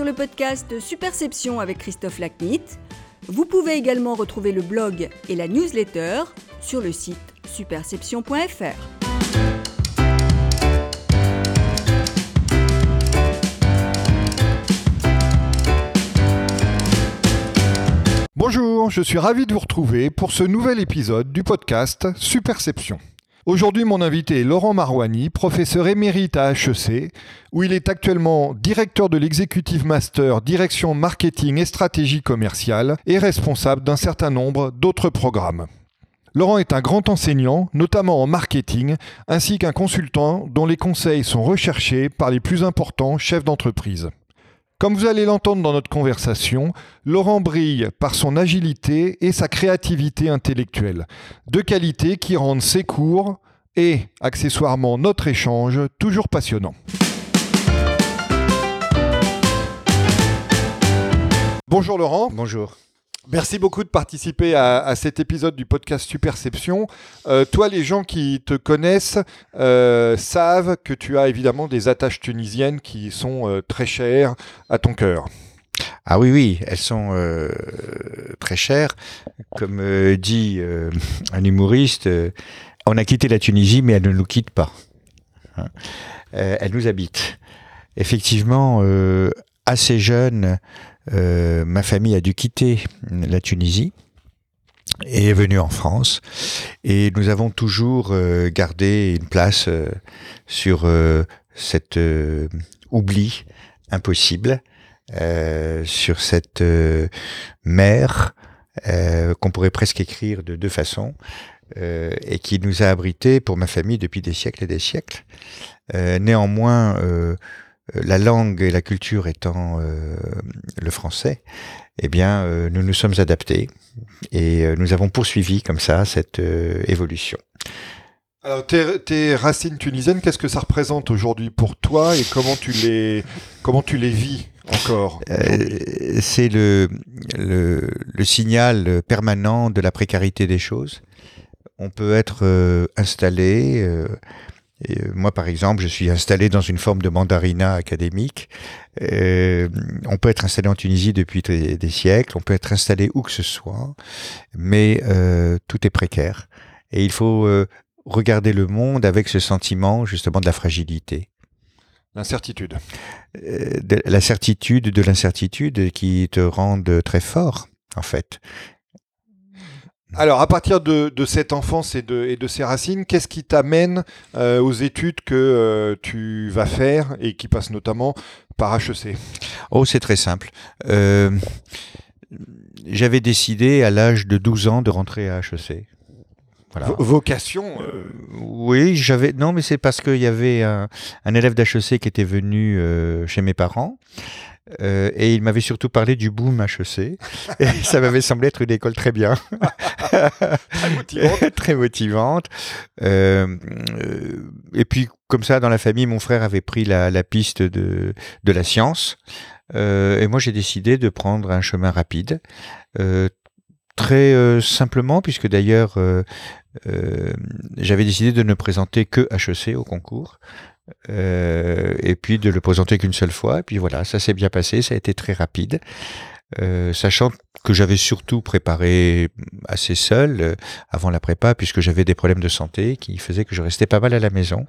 sur le podcast Superception avec Christophe Lacnit. Vous pouvez également retrouver le blog et la newsletter sur le site superception.fr. Bonjour, je suis ravi de vous retrouver pour ce nouvel épisode du podcast Superception. Aujourd'hui, mon invité est Laurent Marouani, professeur émérite à HEC, où il est actuellement directeur de l'exécutive master direction marketing et stratégie commerciale et responsable d'un certain nombre d'autres programmes. Laurent est un grand enseignant, notamment en marketing, ainsi qu'un consultant dont les conseils sont recherchés par les plus importants chefs d'entreprise. Comme vous allez l'entendre dans notre conversation, Laurent brille par son agilité et sa créativité intellectuelle, deux qualités qui rendent ses cours et, accessoirement, notre échange toujours passionnant. Bonjour Laurent. Bonjour. Merci beaucoup de participer à, cet épisode du podcast Superception. Euh, toi, les gens qui te connaissent euh, savent que tu as évidemment des attaches tunisiennes qui sont euh, très chères à ton cœur. Ah oui, oui, elles sont très chères. Comme dit un humoriste, on a quitté la Tunisie, mais elle ne nous quitte pas. Hein. elle nous habite. Effectivement, assez jeune, euh, ma famille a dû quitter la Tunisie et est venue en France. Et nous avons toujours euh, gardé une place euh, sur cet oubli impossible, sur cette mer qu'on pourrait presque écrire de deux façons. et qui nous a abrités pour ma famille depuis des siècles et des siècles. néanmoins, la langue et la culture étant euh, le français, eh bien, euh, nous nous sommes adaptés et nous avons poursuivi comme ça cette évolution. Alors, tes, racines tunisiennes, qu'est-ce que ça représente aujourd'hui pour toi et comment tu les, comment tu les vis encore C'est le, le, le, signal permanent de la précarité des choses. On peut être installé et euh, moi, par exemple, je suis installé dans une forme de mandarina académique. Euh, on peut être installé en Tunisie depuis des, siècles, on peut être installé où que ce soit, mais euh, tout est précaire. Et il faut euh, regarder le monde avec ce sentiment justement de la fragilité. L'incertitude. Euh, la certitude de l'incertitude qui te rendent très fort, en fait. Alors, à partir de, cette enfance et de, et ses racines, qu'est-ce qui t'amène euh, aux études que euh, tu vas faire et qui passent notamment par HEC Oh, c'est très simple. Euh, j'avais décidé à l'âge de 12 ans de rentrer à HEC. Vocation Oui, j'avais. Non, mais c'est parce qu'il y avait un, un élève d'HEC qui était venu chez mes parents. Euh, et il m'avait surtout parlé du boom HEC. et ça m'avait semblé être une école très bien. très motivante. très motivante. Euh, et puis, comme ça, dans la famille, mon frère avait pris la, la piste de, de la science. Euh, et moi, j'ai décidé de prendre un chemin rapide. très simplement, puisque d'ailleurs, j'avais décidé de ne présenter que HEC au concours. Euh, et puis de le présenter qu'une seule fois. Et puis voilà, ça s'est bien passé, ça a été très rapide. Euh, sachant que j'avais surtout préparé assez seul euh, avant la prépa, puisque j'avais des problèmes de santé qui faisaient que je restais pas mal à la maison.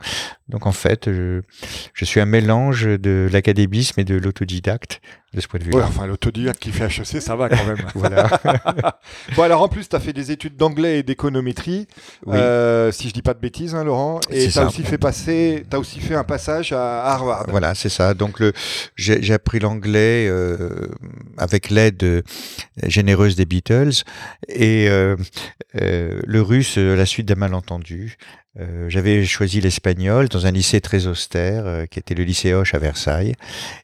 Donc en fait, je, je suis un mélange de l'académisme et de l'autodidacte de ce point de vue. Ouais, enfin, l'autodidacte qui fait HEC, ça va quand même. voilà. bon, alors en plus, tu as fait des études d'anglais et d'économétrie, euh, si je dis pas de bêtises, hein, Laurent. Et tu as aussi fait passer, as aussi fait un passage à Harvard. Voilà, c'est ça. Donc le, j'ai appris l'anglais euh, avec l'aide généreuse des Beatles et euh, euh le russe à la suite d'un malentendu. Euh, j'avais choisi l'espagnol dans un lycée très austère, euh, qui était le lycée Hoche à Versailles.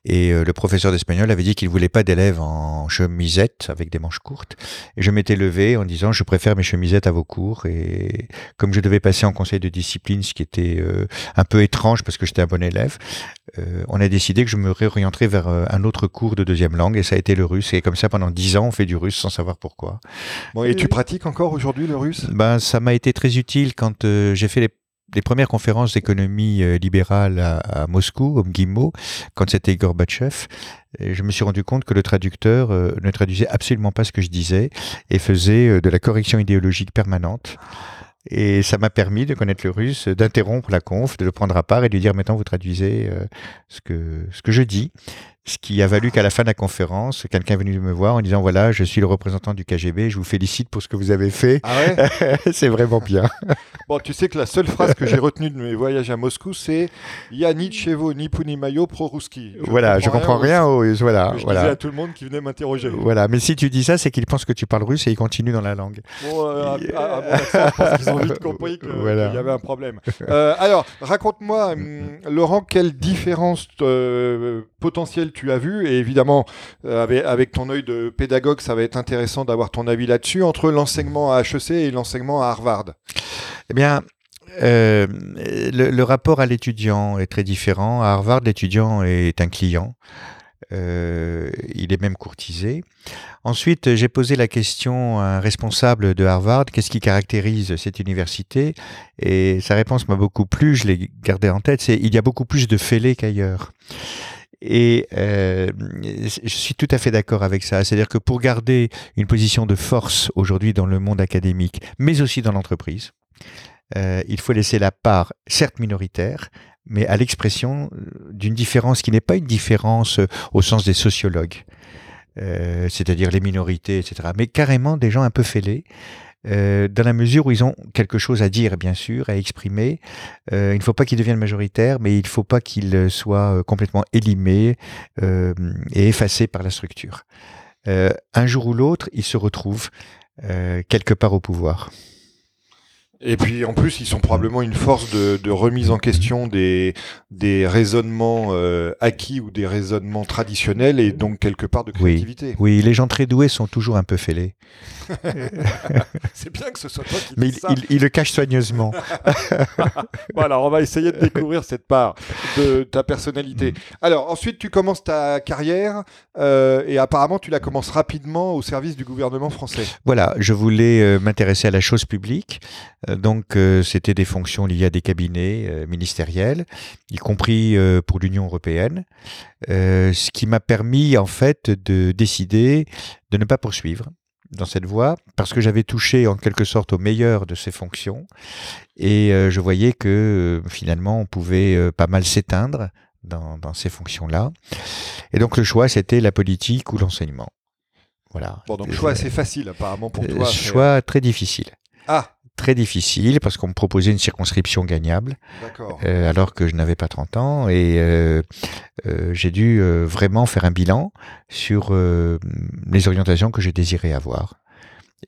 Et euh, le professeur d'espagnol avait dit qu'il voulait pas d'élèves en chemisette avec des manches courtes. Et je m'étais levé en disant je préfère mes chemisettes à vos cours. Et comme je devais passer en conseil de discipline, ce qui était un peu étrange parce que j'étais un bon élève, on a décidé que je me réorienterais vers un autre cours de deuxième langue. Et ça a été le russe. Et comme ça, pendant dix ans, on fait du russe sans savoir pourquoi. Bon, et tu pratiques encore aujourd'hui le russe? Ben, ça m'a été très utile quand j'ai fait des premières conférences d'économie euh, libérale à, Moscou, au MGIMO, quand c'était Gorbatchev. je me suis rendu compte que le traducteur euh, ne traduisait absolument pas ce que je disais et faisait euh, de la correction idéologique permanente. Et ça m'a permis de connaître le russe, d'interrompre la conf, de le prendre à part et de lui dire maintenant vous traduisez ce que je dis. Ce qui a valu qu'à la fin de la conférence, quelqu'un est venu me voir en disant voilà, je suis le représentant du KGB, je vous félicite pour ce que vous avez fait. Ah ouais c'est vraiment bien. bon, tu sais que la seule phrase que j'ai retenue de mes voyages à Moscou, c'est Ya ni Chevo ni Punimayo pro-ruski. Voilà, je comprends rien. Au, voilà, je voilà. disais à tout le monde qui venait m'interroger. Voilà, mais si tu dis ça, c'est qu'ils pensent que tu parles russe et ils continuent dans la langue. Bon, euh, à, mon accent, parce qu'ils ont vite compris qu'il voilà. y avait un problème. Euh, alors, raconte-moi, hum, Laurent, quelle différence euh, potentielle tu as vue et évidemment euh, avec, ton œil de pédagogue, ça va être intéressant d'avoir ton avis là-dessus, entre l'enseignement à HEC et l'enseignement à Harvard Eh bien, euh, le, rapport à l'étudiant est très différent. À Harvard, l'étudiant est un client. Euh, il est même courtisé. Ensuite, j'ai posé la question à un responsable de Harvard, qu'est-ce qui caractérise cette université? Et sa réponse m'a beaucoup plu, je l'ai gardé en tête, c'est il y a beaucoup plus de fêlés qu'ailleurs. Et euh, je suis tout à fait d'accord avec ça. C'est-à-dire que pour garder une position de force aujourd'hui dans le monde académique, mais aussi dans l'entreprise, euh, il faut laisser la part, certes minoritaire, mais à l'expression euh, d'une différence qui n'est pas une différence au sens des sociologues, c'est-à-dire les minorités, etc., mais carrément des gens un peu fêlés, euh, dans la mesure où ils ont quelque chose à dire, bien sûr, à exprimer. Euh, il ne faut pas qu'ils deviennent majoritaires, mais il ne faut pas qu'ils soient euh, complètement élimés et effacés par la structure. un jour ou l'autre, ils se retrouvent quelque part au pouvoir. Et puis en plus, ils sont probablement une force de, remise en question des, des raisonnements acquis ou des raisonnements traditionnels et donc quelque part de créativité. Oui, oui les gens très doués sont toujours un peu fêlés. c'est bien que ce soit toi qui Mais il, Il, le cache soigneusement. alors on va essayer de découvrir cette part de ta personnalité. Mm. Alors ensuite, tu commences ta carrière euh, et apparemment tu la commences rapidement au service du gouvernement français. Voilà, je voulais euh, m'intéresser à la chose publique. Euh, donc c'était des fonctions liées à des cabinets ministériels, y compris pour l'Union européenne. ce qui m'a permis en fait de décider de ne pas poursuivre dans cette voie parce que j'avais touché en quelque sorte au meilleur de ces fonctions et euh, je voyais que euh, finalement on pouvait euh, pas mal s'éteindre dans, dans, ces fonctions-là. Et donc le choix c'était la politique ou l'enseignement. Voilà. Bon donc choix assez facile apparemment pour toi. Choix très difficile. Ah très difficile parce qu'on me proposait une circonscription gagnable euh, alors que je n'avais pas 30 ans et euh, euh, j'ai dû vraiment faire un bilan sur les orientations que je désirais avoir.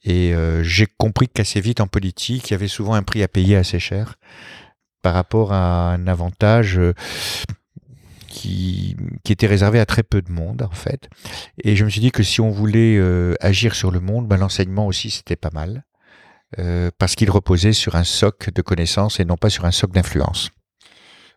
Et j'ai compris qu'assez vite en politique, il y avait souvent un prix à payer assez cher par rapport à un avantage qui, qui, était réservé à très peu de monde en fait. Et je me suis dit que si on voulait agir sur le monde, ben, l'enseignement aussi c'était pas mal. Euh, parce qu'il reposait sur un socle de connaissances et non pas sur un socle d'influence.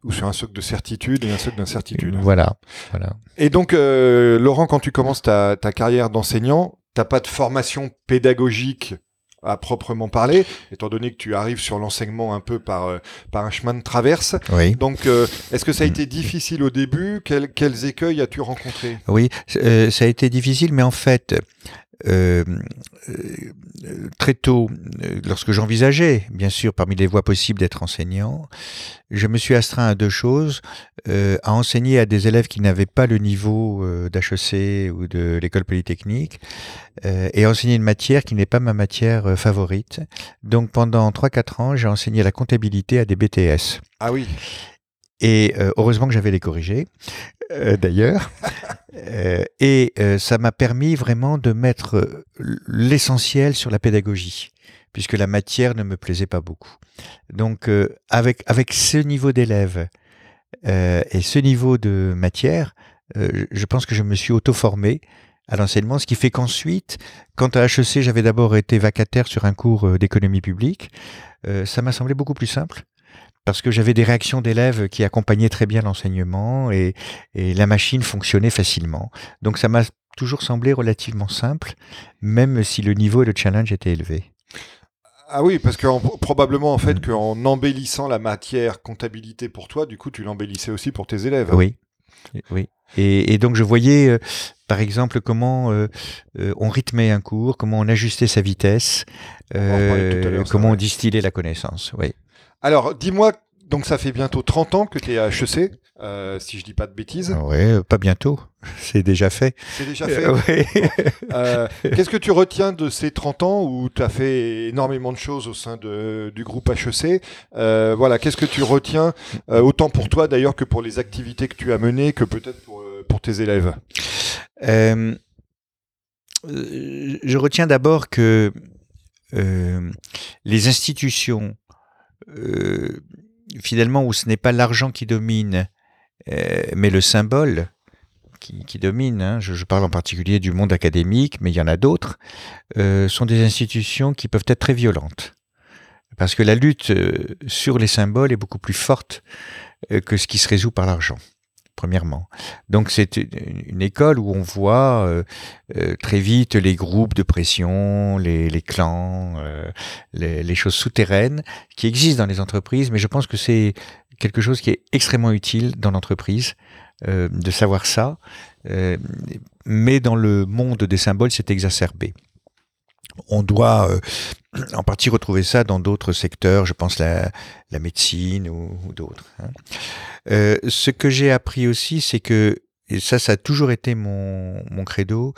Ou sur un socle de certitude et un socle d'incertitude. Voilà, voilà. Et donc, euh, Laurent, quand tu commences ta, ta carrière d'enseignant, t'as pas de formation pédagogique à proprement parler, étant donné que tu arrives sur l'enseignement un peu par, euh, par un chemin de traverse. Oui. Donc, euh, est-ce que ça a été difficile au début? Quels, quels écueils as-tu rencontrés? Oui, euh, ça a été difficile, mais en fait, euh, euh, très tôt, euh, lorsque j'envisageais, bien sûr, parmi les voies possibles d'être enseignant, je me suis astreint à deux choses, à enseigner à des élèves qui n'avaient pas le niveau d'HEC ou de l'école polytechnique, et enseigner une matière qui n'est pas ma matière favorite. Donc pendant 3-4 ans, j'ai enseigné la comptabilité à des BTS. Ah oui. Et heureusement que j'avais les corrigés. Euh, d'ailleurs. Euh, et euh, ça m'a permis vraiment de mettre l'essentiel sur la pédagogie, puisque la matière ne me plaisait pas beaucoup. Donc, avec, avec ce niveau d'élève et ce niveau de matière, je pense que je me suis auto-formé à l'enseignement, ce qui fait qu'ensuite, quand à HEC, j'avais d'abord été vacataire sur un cours d'économie publique, ça m'a semblé beaucoup plus simple parce que j'avais des réactions d'élèves qui accompagnaient très bien l'enseignement et, la machine fonctionnait facilement. Donc ça m'a toujours semblé relativement simple, même si le niveau et le challenge étaient élevés. Ah oui, parce que en- probablement en fait Mm. qu'en embellissant la matière comptabilité pour toi, du coup tu l'embellissais aussi pour tes élèves. Oui, oui. Et, et donc je voyais, euh, par exemple, comment euh, euh, on rythmait un cours, comment on ajustait sa vitesse, comment on distillait la connaissance. Oui. Alors dis-moi, donc ça fait bientôt 30 ans que tu es à HEC, euh, si je dis pas de bêtises. Ouais, euh, pas bientôt. C'est déjà fait. C'est déjà fait. Euh, ouais. Euh, Qu'est-ce que tu retiens de ces 30 ans où tu as fait énormément de choses au sein de, du groupe HEC Euh, Voilà, qu'est-ce que tu retiens, euh, autant pour toi d'ailleurs que pour les activités que tu as menées, que peut-être pour, euh, pour tes élèves? Je retiens d'abord que euh, les institutions, euh, finalement, où ce n'est pas l'argent qui domine, euh, mais le symbole qui, domine, hein, je, parle en particulier du monde académique, mais il y en a d'autres, euh, sont des institutions qui peuvent être très violentes. Parce que la lutte sur les symboles est beaucoup plus forte que ce qui se résout par l'argent premièrement. Donc c'est une, école où on voit euh, euh, très vite les groupes de pression, les, clans, euh, les, choses souterraines qui existent dans les entreprises, mais je pense que c'est quelque chose qui est extrêmement utile dans l'entreprise de savoir ça. Mais dans le monde des symboles, c'est exacerbé. On doit euh, en partie retrouver ça dans d'autres secteurs, je pense la, la médecine ou, d'autres. hein. Euh, ce que j'ai appris aussi, c'est que, et ça, ça a toujours été mon, credo,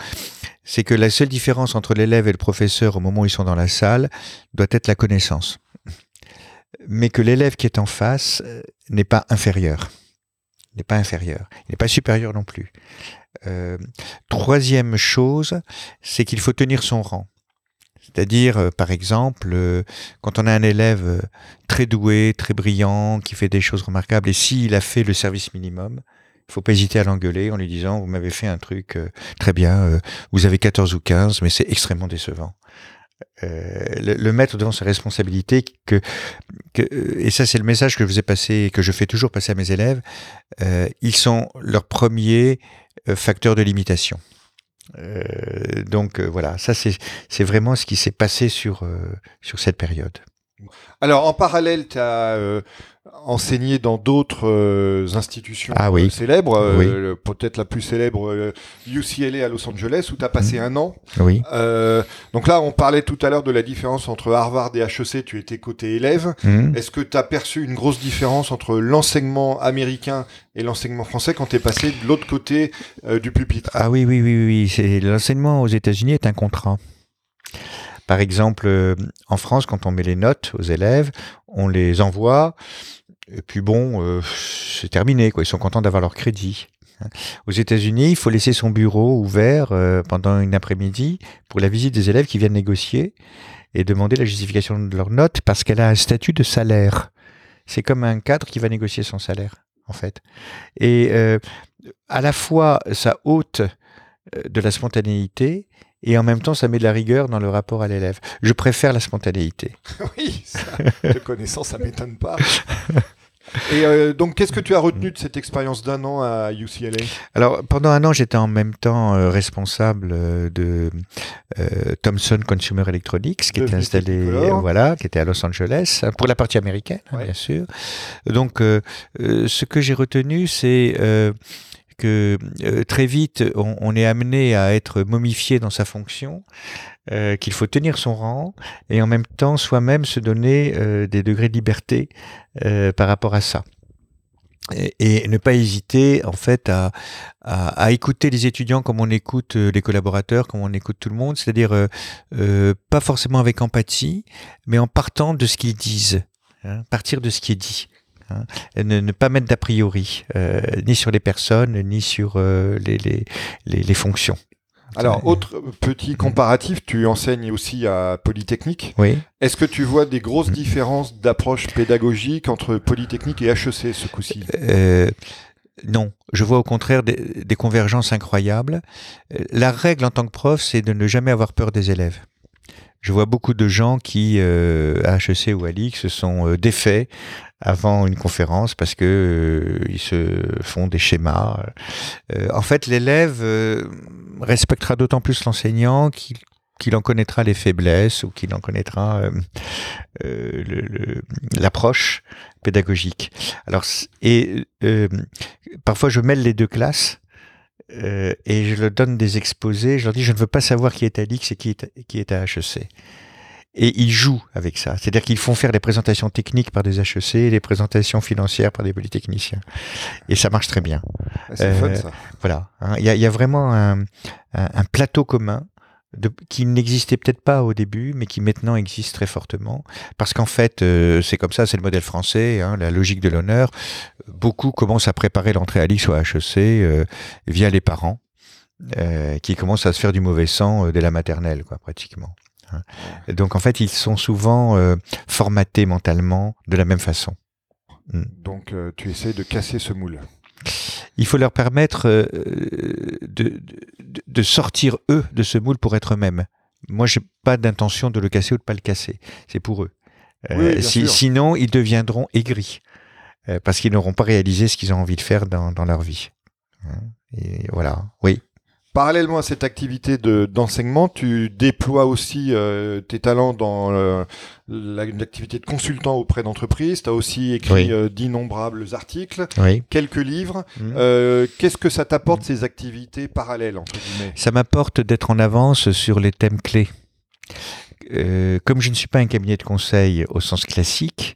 c'est que la seule différence entre l'élève et le professeur au moment où ils sont dans la salle doit être la connaissance. Mais que l'élève qui est en face euh, n'est pas inférieur. N'est pas inférieur. Il n'est pas supérieur non plus. Troisième chose, c'est qu'il faut tenir son rang. C'est-à-dire, euh, par exemple, euh, quand on a un élève euh, très doué, très brillant, qui fait des choses remarquables, et s'il a fait le service minimum, il faut pas hésiter à l'engueuler en lui disant, vous m'avez fait un truc très bien, vous avez 14 ou 15, mais c'est extrêmement décevant. Le, mettre devant ses responsabilités, que, que, et ça c'est le message que je vous ai passé, que je fais toujours passer à mes élèves, ils sont leur premier facteur de limitation. Euh, donc euh, voilà, ça c'est vraiment ce qui s'est passé sur euh, sur cette période. Alors, en parallèle, tu as euh, enseigné dans d'autres euh, institutions Ah oui. célèbres, euh, Oui. peut-être la plus célèbre, UCLA à Los Angeles, où tu as passé un an. Oui. Donc là, on parlait tout à l'heure de la différence entre Harvard et HEC, tu étais côté élève. Mhm. Est-ce que tu as perçu une grosse différence entre l'enseignement américain et l'enseignement français quand tu es passé de l'autre côté du pupitre? Ah oui, oui, oui, oui. L'enseignement aux États-Unis est un contrat. Par exemple, euh, en France, quand on met les notes aux élèves, on les envoie, et puis bon, euh, c'est terminé, quoi. Ils sont contents d'avoir leur crédit. hein. Aux États-Unis, il faut laisser son bureau ouvert euh, pendant une après-midi pour la visite des élèves qui viennent négocier et demander la justification de leur note parce qu'elle a un statut de salaire. C'est comme un cadre qui va négocier son salaire, en fait. Et à la fois, ça ôte de la spontanéité et en même temps, ça met de la rigueur dans le rapport à l'élève. Je préfère la spontanéité. Oui, ça, te connaissant, ça m'étonne pas. Et euh, donc, qu'est-ce que tu as retenu de cette expérience d'un an à UCLA Alors, pendant un an, j'étais en même temps euh, responsable euh, de Thomson Consumer Electronics, qui était installé, voilà, qui était à Los Angeles, hein, pour la partie américaine, hein, bien sûr. Donc, ce que j'ai retenu, c'est que euh, très vite, on, est amené à être momifié dans sa fonction, euh, qu'il faut tenir son rang et en même temps soi-même se donner euh, des degrés de liberté par rapport à ça. Et, ne pas hésiter en fait à, écouter les étudiants comme on écoute les collaborateurs, comme on écoute tout le monde, c'est-à-dire pas forcément avec empathie, mais en partant de ce qu'ils disent, hein, partir de ce qui est dit. Hein. Ne, ne pas mettre d'a priori, euh, ni sur les personnes, ni sur euh, les, les, les, les fonctions. Alors, autre petit comparatif, tu enseignes aussi à Polytechnique. Oui. Est-ce que tu vois des grosses différences d'approche pédagogique entre Polytechnique et HEC ce coup-ci? Euh, non, je vois au contraire des, des convergences incroyables. Euh, La règle en tant que prof, c'est de ne jamais avoir peur des élèves. Je vois beaucoup de gens qui, euh, à HEC ou à l'IX, se sont euh, défaits avant une conférence parce que euh, ils se font des schémas. En fait, l'élève respectera d'autant plus l'enseignant qu'il qu'il en connaîtra les faiblesses ou qu'il en connaîtra l'approche pédagogique. Alors, et parfois je mêle les deux classes. Et je leur donne des exposés, je leur dis je ne veux pas savoir qui est à l'X et qui est, qui est à HEC. Et ils jouent avec ça. C'est-à-dire qu'ils font faire les présentations techniques par des HEC, les présentations financières par des polytechniciens. Et ça marche très bien. C'est euh, fun ça. Voilà. Hein. Il y, y, a vraiment un, un, plateau commun de, qui n'existait peut-être pas au début, mais qui maintenant existe très fortement. Parce qu'en fait, euh, c'est comme ça, c'est le modèle français, hein, la logique de l'honneur. Beaucoup commencent à préparer l'entrée à l'IX ou à HEC euh, via les parents, euh, qui commencent à se faire du mauvais sang dès la maternelle, quoi, pratiquement. Hein. Donc en fait, ils sont souvent formatés mentalement de la même façon. Hmm. Donc tu essaies de casser ce moule. Il faut leur permettre euh, de, de, sortir eux de ce moule pour être eux-mêmes. Moi, j'ai pas d'intention de le casser ou de pas le casser. C'est pour eux. sinon, ils deviendront aigris parce qu'ils n'auront pas réalisé ce qu'ils ont envie de faire dans, dans leur vie. Hein. Et voilà. Oui. Parallèlement à cette activité d'enseignement, tu déploies aussi euh, tes talents dans euh, l'activité de consultant auprès d'entreprises. Tu as aussi écrit euh, d'innombrables articles, quelques livres. Mmh. Qu'est-ce que ça t'apporte ces activités parallèles entre guillemets? Ça m'apporte d'être en avance sur les thèmes clés. comme je ne suis pas un cabinet de conseil au sens classique,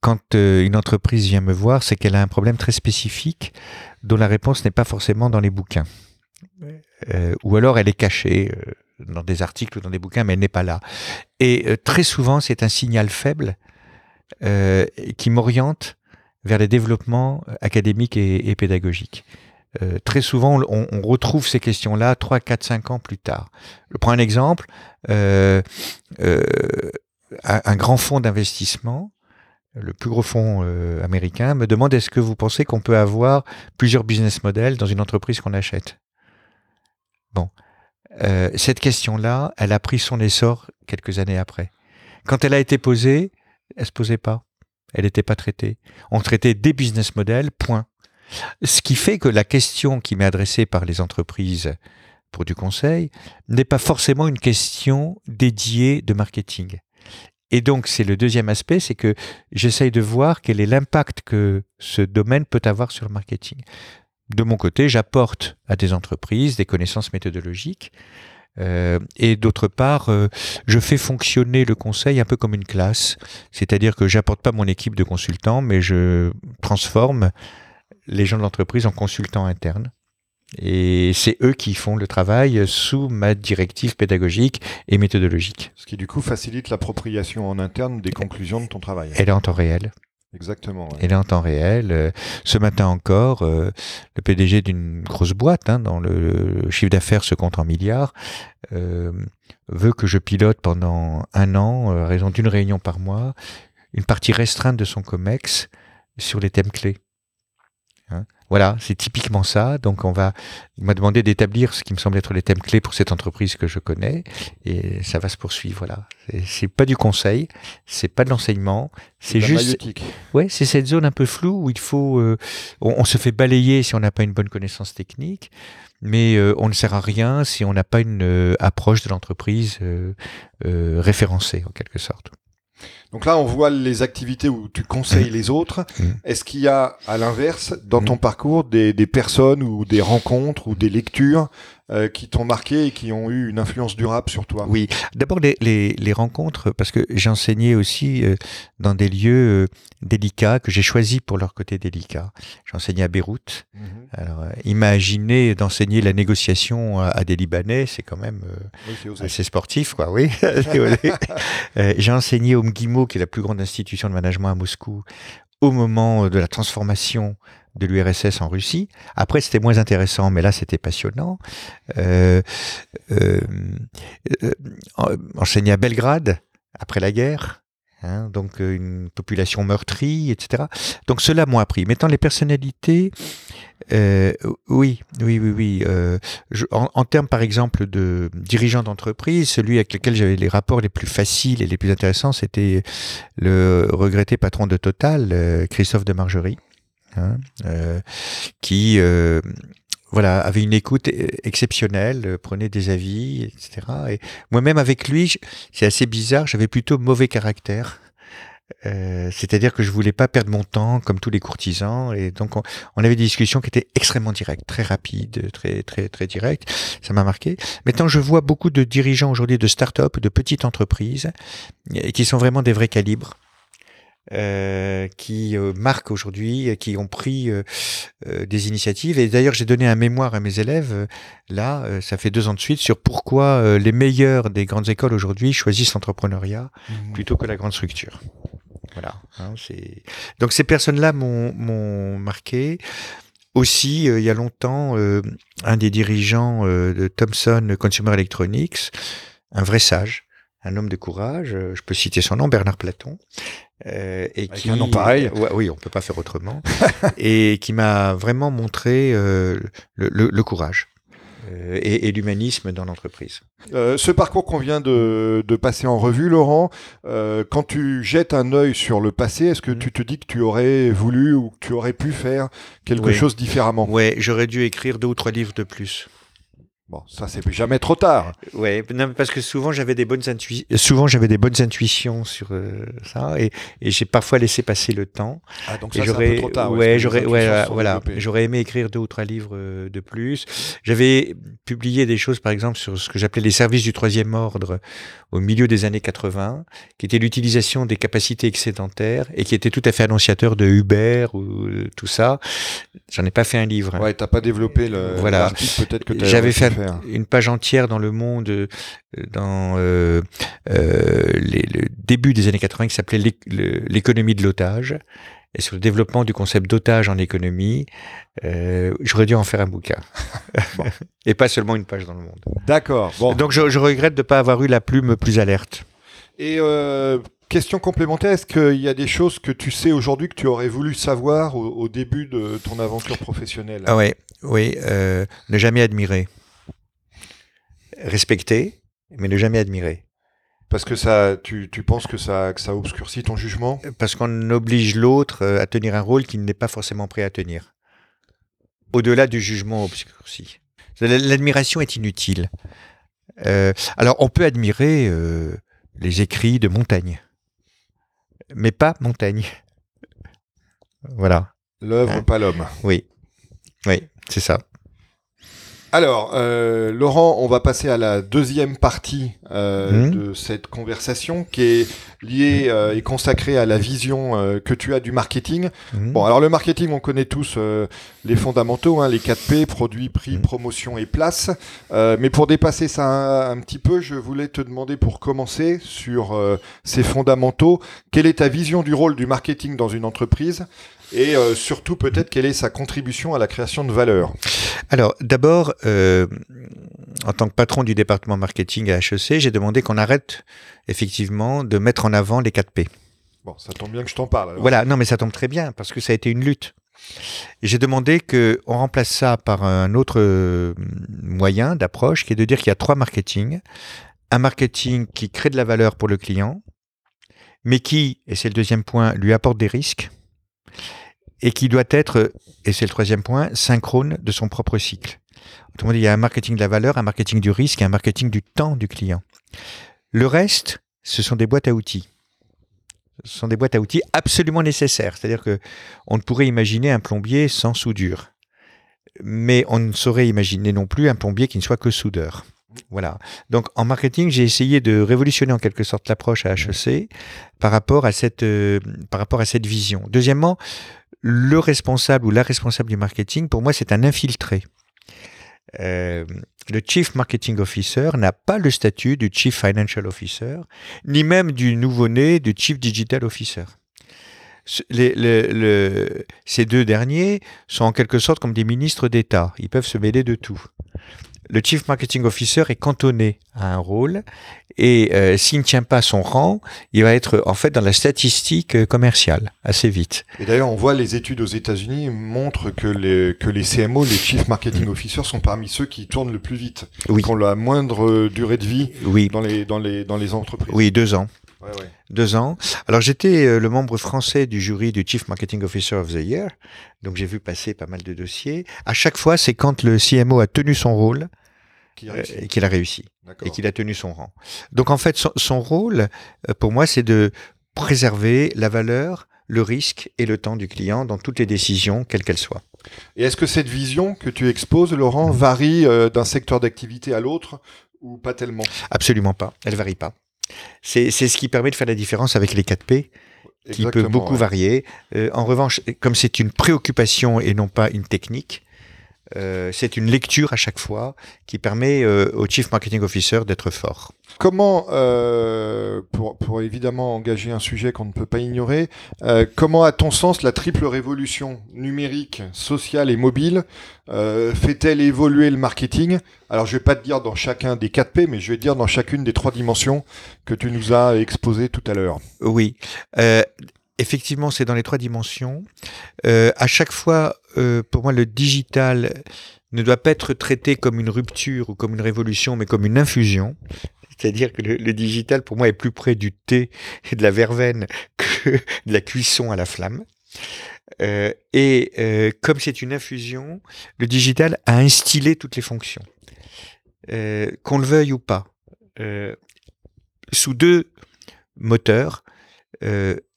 quand une entreprise vient me voir, c'est qu'elle a un problème très spécifique dont la réponse n'est pas forcément dans les bouquins. Euh, ou alors elle est cachée euh, dans des articles ou dans des bouquins, mais elle n'est pas là. Et euh, très souvent, c'est un signal faible qui m'oriente vers les développements académiques et, pédagogiques. très souvent, on, retrouve ces questions-là 3, 4, 5 ans plus tard. Je prends un exemple. un, grand fonds d'investissement le plus gros fonds américain, me demande est-ce que vous pensez qu'on peut avoir plusieurs business models dans une entreprise qu'on achète? Bon, euh, cette question-là, elle a pris son essor quelques années après. Quand elle a été posée, elle se posait pas. Elle n'était pas traitée. On traitait des business models, point. Ce qui fait que la question qui m'est adressée par les entreprises pour du conseil n'est pas forcément une question dédiée de marketing. Et donc, c'est le deuxième aspect, c'est que j'essaye de voir quel est l'impact que ce domaine peut avoir sur le marketing de mon côté, j'apporte à des entreprises des connaissances méthodologiques. Euh, et d'autre part, euh, je fais fonctionner le conseil un peu comme une classe, c'est-à-dire que j'apporte pas mon équipe de consultants, mais je transforme les gens de l'entreprise en consultants internes. Et c'est eux qui font le travail sous ma directive pédagogique et méthodologique. Ce qui du coup facilite l'appropriation en interne des conclusions de ton travail. Elle est en temps réel. Exactement. Ouais. En temps réel, euh, ce matin encore, euh, le PDG d'une grosse boîte, hein, dont le, chiffre d'affaires se compte en milliards, euh, veut que je pilote pendant un an, à raison d'une réunion par mois, une partie restreinte de son COMEX sur les thèmes clés. Hein. Voilà, c'est typiquement ça. Donc, on va, il m'a demandé d'établir ce qui me semble être les thèmes clés pour cette entreprise que je connais, et ça va se poursuivre. Voilà, c'est pas du conseil, c'est pas de l'enseignement, c'est juste, ouais, c'est cette zone un peu floue où il faut, euh, on, se fait balayer si on n'a pas une bonne connaissance technique, mais euh, on ne sert à rien si on n'a pas une euh, approche de l'entreprise référencée en quelque sorte. Donc là, on voit les activités où tu conseilles les autres. Mmh. Est-ce qu'il y a, à l'inverse, dans ton mmh. parcours, des, des, personnes ou des rencontres ou des lectures euh, qui t'ont marqué et qui ont eu une influence durable sur toi Oui, d'abord les, les, les, rencontres, parce que j'ai enseigné aussi euh, dans des lieux euh, délicats que j'ai choisis pour leur côté délicat. J'ai enseigné à Beyrouth. Mhm. Alors, imaginez d'enseigner la négociation à, des Libanais, c'est quand même assez sportif, quoi. Oui. j'ai enseigné au MGIMO, qui est la plus grande institution de management à Moscou, au moment de la transformation de l'URSS en Russie. Après, c'était moins intéressant, mais là, c'était passionnant. Euh, euh, euh enseigné à Belgrade après la guerre. Hein, donc une population meurtrie, etc. Donc cela m'a appris. Mettant les personnalités, euh, oui, oui, oui, oui. Euh, en, en, termes, par exemple, de dirigeants d'entreprise, celui avec lequel j'avais les rapports les plus faciles et les plus intéressants, c'était le regretté patron de Total, Christophe de Margerie. Hein, euh, qui euh, voilà, avait une écoute euh, exceptionnelle, euh, prenait des avis, etc. Et moi-même avec lui, c'est assez bizarre, j'avais plutôt mauvais caractère. C'est-à-dire que je voulais pas perdre mon temps comme tous les courtisans, et donc on, avait des discussions qui étaient extrêmement directes, très rapides, très très très directes. Ça m'a marqué. Maintenant, je vois beaucoup de dirigeants aujourd'hui de start-up, de petites entreprises, qui sont vraiment des vrais calibres. Euh, qui euh, marquent aujourd'hui, euh, qui ont pris euh, des initiatives. Et d'ailleurs, j'ai donné un mémoire à mes élèves, là, ça fait deux ans de suite, sur pourquoi les meilleurs des grandes écoles aujourd'hui choisissent l'entrepreneuriat plutôt que la grande structure. Voilà. hein. Donc ces personnes-là m'ont, marqué. Aussi, il y a longtemps, un des dirigeants de Thomson Consumer Electronics, un vrai sage, un homme de courage, je peux citer son nom, Bernard Platon, euh, et Avec qui un nom pareil. Ouais, oui, on peut pas faire autrement, et qui m'a vraiment montré euh, le, le- le courage euh, et, et l'humanisme dans l'entreprise. Ce parcours qu'on vient de, de passer en revue, Laurent, quand tu jettes un œil sur le passé, est-ce que Mhm. tu te dis que tu aurais voulu ou que tu aurais pu faire quelque Oui. chose différemment? Ouais, j'aurais dû écrire deux ou trois livres de plus. Bon, ça c'est jamais trop tard. Ouais, parce que souvent j'avais des bonnes intui- souvent j'avais des bonnes intuitions sur euh, ça et, et j'ai parfois laissé passer le temps. Ah, donc ça c'est un peu trop tard. ouais, j'aurais, ouais, intuitions voilà, j'aurais aimé écrire deux ou trois livres euh, de plus. J'avais publié des choses, par exemple, sur ce que j'appelais les services du troisième ordre au milieu des années 80, qui était l'utilisation des capacités excédentaires et qui était tout à fait annonciateur de Uber ou euh, tout ça. J'en ai pas fait un livre. Ouais, t'as pas développé le Voilà. peut-être que J'avais fait faire. une page entière dans le monde euh, dans euh, euh, les- le début des années 80 qui s'appelait l'économie de l'otage et sur le développement du concept d'otage en économie. Euh, J'aurais dû en faire un bouquin Bon. et pas seulement une page dans le monde. D'accord. Bon. Donc je, je regrette de ne pas avoir eu la plume plus alerte. Et question complémentaire, est-ce qu'il y a des choses que tu sais aujourd'hui que tu aurais voulu savoir au, au début de ton aventure professionnelle? Ah ouais, oui, euh, ne jamais admirer. Respecter, mais ne jamais admirer. Parce que ça, tu, tu penses que ça, que ça obscurcit ton jugement? Parce qu'on oblige l'autre euh, à tenir un rôle qu'il n'est pas forcément prêt à tenir. Au-delà du jugement obscurci. L'admiration est inutile. Euh, alors, on peut admirer euh, les écrits de Montaigne, mais pas Montaigne. Voilà. L'œuvre, Hein pas l'homme. Oui. Oui, c'est ça. Alors, euh, Laurent, on va passer à la deuxième partie euh, Mhm. de cette conversation qui est liée euh, et consacrée à la vision euh, que tu as du marketing. Mhm. Bon, alors le marketing, on connaît tous euh, les fondamentaux, hein, les 4 P, produit, prix, Mhm. promotion et place. Euh, mais pour dépasser ça un, un petit peu, je voulais te demander pour commencer sur euh, ces fondamentaux, quelle est ta vision du rôle du marketing dans une entreprise? Et euh, surtout peut-être quelle est sa contribution à la création de valeur? Alors, d'abord, euh, en tant que patron du département marketing à HEC, j'ai demandé qu'on arrête effectivement de mettre en avant les 4 P. Bon, ça tombe bien que je t'en parle. alors. Voilà, non, mais ça tombe très bien parce que ça a été une lutte. J'ai demandé qu'on remplace ça par un autre euh, moyen d'approche qui est de dire qu'il y a trois marketing. Un marketing qui crée de la valeur pour le client, mais qui, et c'est le deuxième point, lui apporte des risques et qui doit être, et c'est le troisième point, synchrone de son propre cycle. Autrement dit, il y a un marketing de la valeur, un marketing du risque et un marketing du temps du client. Le reste, ce sont des boîtes à outils. Ce sont des boîtes à outils absolument nécessaires. C'est-à-dire que on ne pourrait imaginer un plombier sans soudure. Mais on ne saurait imaginer non plus un plombier qui ne soit que soudeur. Voilà. Donc en marketing, j'ai essayé de révolutionner en quelque sorte l'approche à HEC par rapport à cette, euh, par rapport à cette vision. Deuxièmement, le responsable ou la responsable du marketing, pour moi, c'est un infiltré. Euh, le Chief Marketing Officer n'a pas le statut du Chief Financial Officer, ni même du nouveau-né du Chief Digital Officer. Ces deux derniers sont en quelque sorte comme des ministres d'État. Ils peuvent se mêler de tout. Le Chief Marketing Officer est cantonné à un rôle et euh, s'il ne tient pas son rang, il va être en fait dans la statistique euh, commerciale assez vite. Et d'ailleurs, on voit les études aux États-Unis montrent que les, que les CMO, les Chief Marketing Officers, sont parmi ceux qui tournent le plus vite, Oui. qui ont la moindre euh, durée de vie Oui, dans les, dans les, dans les entreprises. oui, deux ans. Ouais, ouais. Deux ans. Alors j'étais euh, le membre français du jury du Chief Marketing Officer of the Year, donc j'ai vu passer pas mal de dossiers. À chaque fois, c'est quand le CMO a tenu son rôle Euh, qu'il a réussi D'accord. et qu'il a tenu son rang. Donc en fait, son, son rôle, euh, pour moi, c'est de préserver la valeur, le risque et le temps du client dans toutes les décisions, quelles qu'elles soient. Et est-ce que cette vision que tu exposes, Laurent, varie euh, d'un secteur d'activité à l'autre ou pas tellement? Absolument pas. Elle varie pas. C'est c'est ce qui permet de faire la différence avec les 4 P, qui peut beaucoup ouais. varier. Euh, en revanche, comme c'est une préoccupation et non pas une technique, euh, c'est une lecture à chaque fois qui permet euh, au Chief Marketing Officer d'être fort. Comment, euh, pour, pour évidemment engager un sujet qu'on ne peut pas ignorer, comment, à ton sens, la triple révolution numérique, sociale et mobile fait-elle évoluer le marketing? Alors, je vais pas te dire dans chacun des 4 P, mais je vais te dire dans chacune des trois dimensions que tu nous as exposées tout à l'heure. Oui, effectivement, c'est dans les trois dimensions. Euh, à chaque fois, euh, pour moi, le digital ne doit pas être traité comme une rupture ou comme une révolution, mais comme une infusion. C'est-à-dire que le, digital, pour moi, est plus près du thé et de la verveine que de la cuisson à la flamme. Euh, et euh, comme c'est une infusion, le digital a instillé toutes les fonctions, qu'on le veuille ou pas, sous deux moteurs,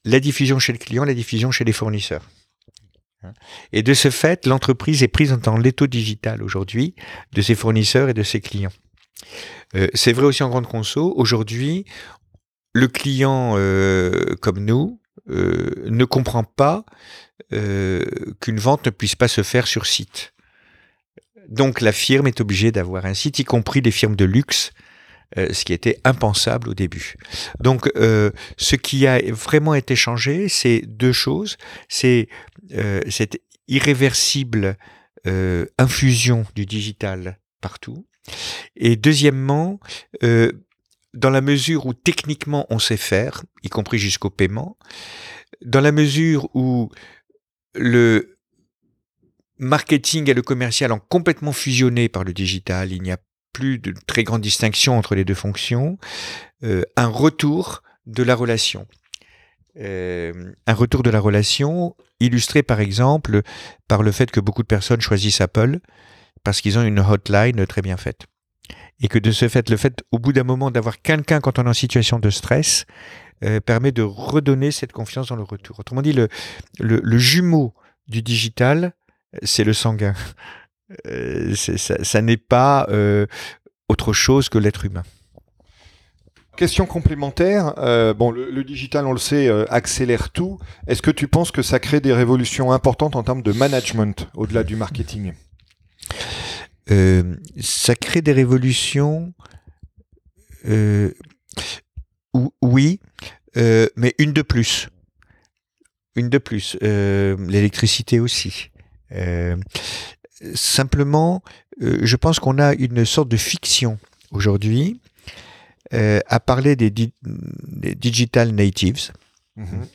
la diffusion chez le client, la diffusion chez les fournisseurs. Hein. Et de ce fait, l'entreprise est prise dans l'étau digital aujourd'hui de ses fournisseurs et de ses clients. Euh, c'est vrai aussi en grande conso. Aujourd'hui, le client euh, comme nous euh, ne comprend pas qu'une vente ne puisse pas se faire sur site. Donc la firme est obligée d'avoir un site, y compris les firmes de luxe, euh, ce qui était impensable au début. Donc euh, ce qui a vraiment été changé, c'est deux choses. C'est euh, cette irréversible euh, infusion du digital partout. Et deuxièmement, euh, dans la mesure où techniquement on sait faire, y compris jusqu'au paiement, dans la mesure où le marketing et le commercial ont complètement fusionné par le digital, il n'y a plus de très grande distinction entre les deux fonctions, euh, un retour de la relation. Euh, un retour de la relation illustré par exemple par le fait que beaucoup de personnes choisissent Apple parce qu'ils ont une hotline très bien faite. Et que de ce fait, le fait au bout d'un moment d'avoir quelqu'un quand on est en situation de stress euh, permet de redonner cette confiance dans le retour. Autrement dit, le, jumeau du digital, c'est le sanguin. Euh, ça ça n'est pas euh, autre chose que l'être humain. Question complémentaire. euh, bon, le, le digital, on le sait, euh, accélère tout. Est-ce que tu penses que ça crée des révolutions importantes en termes de management au-delà du marketing? Euh, ça crée des révolutions. ou- oui, mais une de plus. Une de plus. L'électricité aussi. Simplement, euh, je pense qu'on a une sorte de fiction aujourd'hui euh, à parler des, di- des digital natives. Mhm.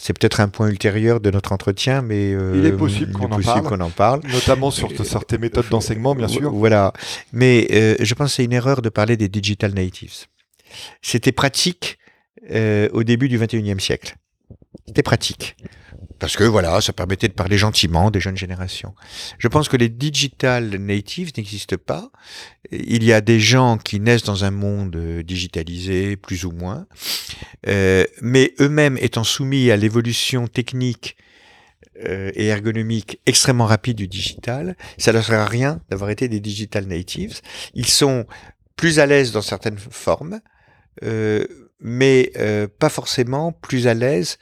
C'est peut-être un point ultérieur de notre entretien, mais euh, Il est possible qu'on en en parle. Notamment sur tes méthodes d'enseignement, bien sûr. Voilà. Mais je pense que c'est une erreur de parler des digital natives. C'était pratique au début du 21e siècle. C'était pratique. Parce que voilà, ça permettait de parler gentiment des jeunes générations. Je pense que les digital natives n'existent pas. Il y a des gens qui naissent dans un monde euh, digitalisé, plus ou moins, euh, mais eux-mêmes étant soumis à l'évolution technique euh, et ergonomique extrêmement rapide du digital, ça ne sert à rien d'avoir été des digital natives. Ils sont plus à l'aise dans certaines formes, mais pas forcément plus à l'aise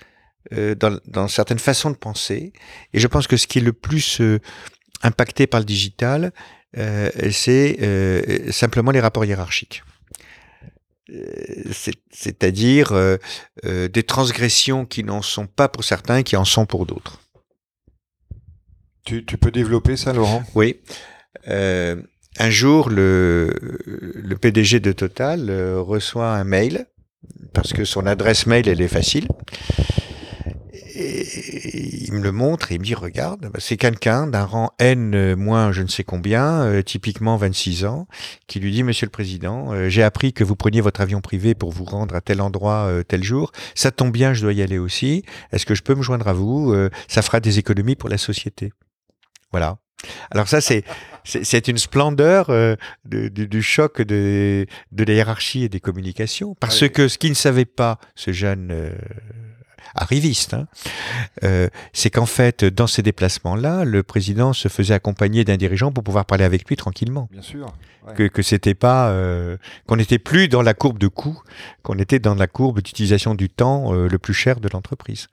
dans, dans certaines façons de penser. Et je pense que ce qui est le plus euh, impacté par le digital, euh, c'est euh, simplement les rapports hiérarchiques. Euh, c'est- C'est-à-dire euh, euh, des transgressions qui n'en sont pas pour certains et qui en sont pour d'autres. Tu, tu peux développer ça, Laurent? Oui. Euh, un jour, le, le PDG de Total euh, reçoit un mail parce que son adresse mail, elle est facile. Et il me le montre et il me dit regarde, bah, c'est quelqu'un d'un rang N euh, moins je ne sais combien, euh, typiquement 26 ans, qui lui dit Monsieur le Président, euh, j'ai appris que vous preniez votre avion privé pour vous rendre à tel endroit tel jour. Ça tombe bien, je dois y aller aussi. Est-ce que je peux me joindre à vous Ça fera des économies pour la société. Voilà. Alors ça, c'est c'est une splendeur du, choc de, de la hiérarchie et des communications, parce que ce qu'il ne savait pas, ce jeune arriviste, hein, euh, c'est qu'en fait, dans ces déplacements-là, le président se faisait accompagner d'un dirigeant pour pouvoir parler avec lui tranquillement. Bien sûr. Que, que c'était pas, euh, qu'on n'était plus dans la courbe de coût, qu'on était dans la courbe d'utilisation du temps euh, le plus cher de l'entreprise.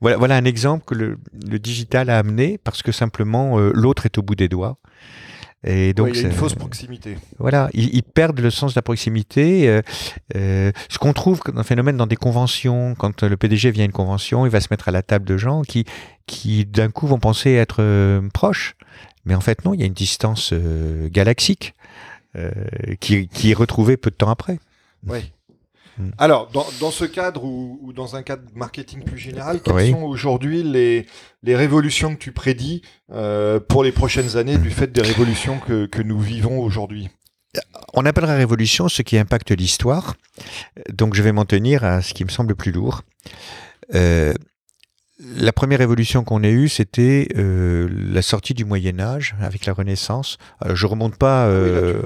Voilà, voilà un exemple que le, le digital a amené parce que simplement l'autre est au bout des doigts. Et donc, il y a une fausse proximité. Voilà, ils, perdent le sens de la proximité. Euh, euh, ce qu'on trouve un phénomène dans des conventions, quand le PDG vient à une convention, il va se mettre à la table de gens qui, qui d'un coup vont penser être euh, proches. Mais en fait, non, il y a une distance galaxique qui, qui, est retrouvée peu de temps après. Oui. Mm. Alors, dans, ce cadre ou, dans un cadre marketing plus général, quelles sont aujourd'hui les, les révolutions que tu prédis euh, pour les prochaines années du fait des révolutions que, que nous vivons aujourd'hui? On appellera révolution ce qui impacte l'histoire, donc je vais m'en tenir à ce qui me semble plus lourd. Euh, la première évolution qu'on ait eue, c'était euh, la sortie du Moyen Âge avec la Renaissance. Alors, je remonte pas. Euh,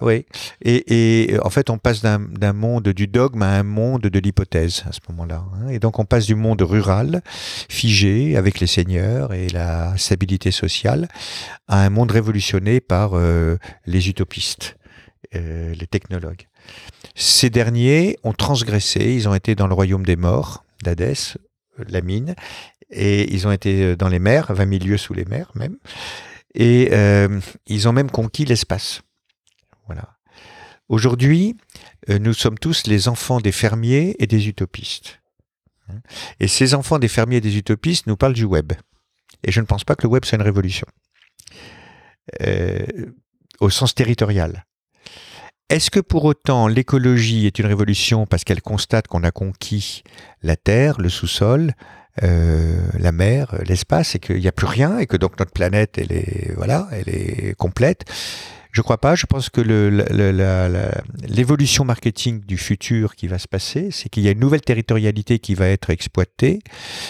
oui, Et, et, en fait, on passe d'un monde du dogme à un monde de l'hypothèse à ce moment-là. Hein. Et donc, on passe du monde rural, figé, avec les seigneurs et la stabilité sociale, à un monde révolutionné par euh, les utopistes, les technologues. Ces derniers ont transgressé, ils ont été dans le royaume des morts d'Hadès, la mine, et ils ont été euh, dans les mers, 20 000 lieues sous les mers même, et euh, ils ont même conquis l'espace. Voilà. Aujourd'hui, euh, nous sommes tous les enfants des fermiers et des utopistes. Et ces enfants des fermiers et des utopistes nous parlent du web. Et je ne pense pas que le web soit une révolution. au sens territorial. Est-ce que pour autant l'écologie est une révolution parce qu'elle constate qu'on a conquis la Terre, le sous-sol, euh, la mer, l'espace, et qu'il n'y a plus rien, et que donc notre planète, elle est, voilà, elle est complète? Je crois pas. Je pense que l'évolution marketing du futur qui va se passer, c'est qu'il y a une nouvelle territorialité qui va être exploitée.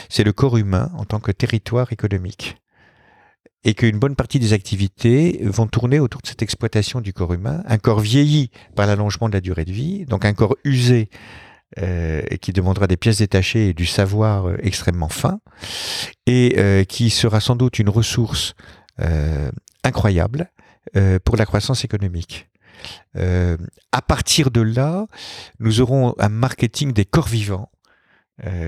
C'est le corps humain en tant que territoire économique et qu'une bonne partie des activités vont tourner autour de cette exploitation du corps humain, un corps vieilli par l'allongement de la durée de vie, donc un corps usé euh, qui demandera des pièces détachées et du savoir euh, extrêmement fin, et euh, qui sera sans doute une ressource incroyable pour la croissance économique. à partir de là, nous aurons un marketing des corps vivants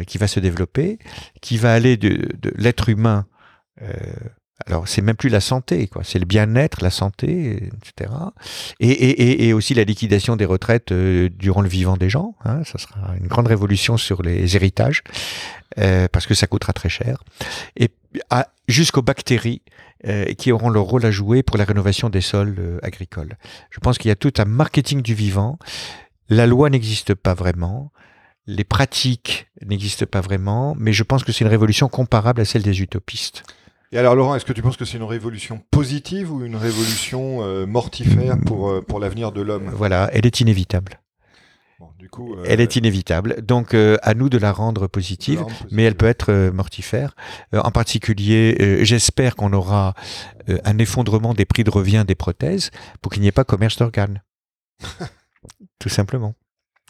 qui va se développer, qui va aller de l'être humain alors, c'est même plus la santé, quoi. C'est le bien-être, la santé, etc. Et, aussi la liquidation des retraites euh, durant le vivant des gens. Hein. Ça sera une grande révolution sur les héritages, euh, parce que ça coûtera très cher. Et jusqu'aux bactéries euh, qui auront leur rôle à jouer pour la rénovation des sols agricoles. Je pense qu'il y a tout un marketing du vivant. La loi n'existe pas vraiment. Les pratiques n'existent pas vraiment, mais je pense que c'est une révolution comparable à celle des utopistes. Et alors Laurent, est-ce que tu penses que c'est une révolution positive ou une révolution euh, mortifère pour, euh, pour l'avenir de l'homme? Voilà, elle est inévitable. du coup, euh, Elle est inévitable. Donc à nous de la rendre positive, mais elle peut être mortifère. en particulier, j'espère qu'on aura un effondrement des prix de revient des prothèses pour qu'il n'y ait pas commerce d'organes. Tout simplement.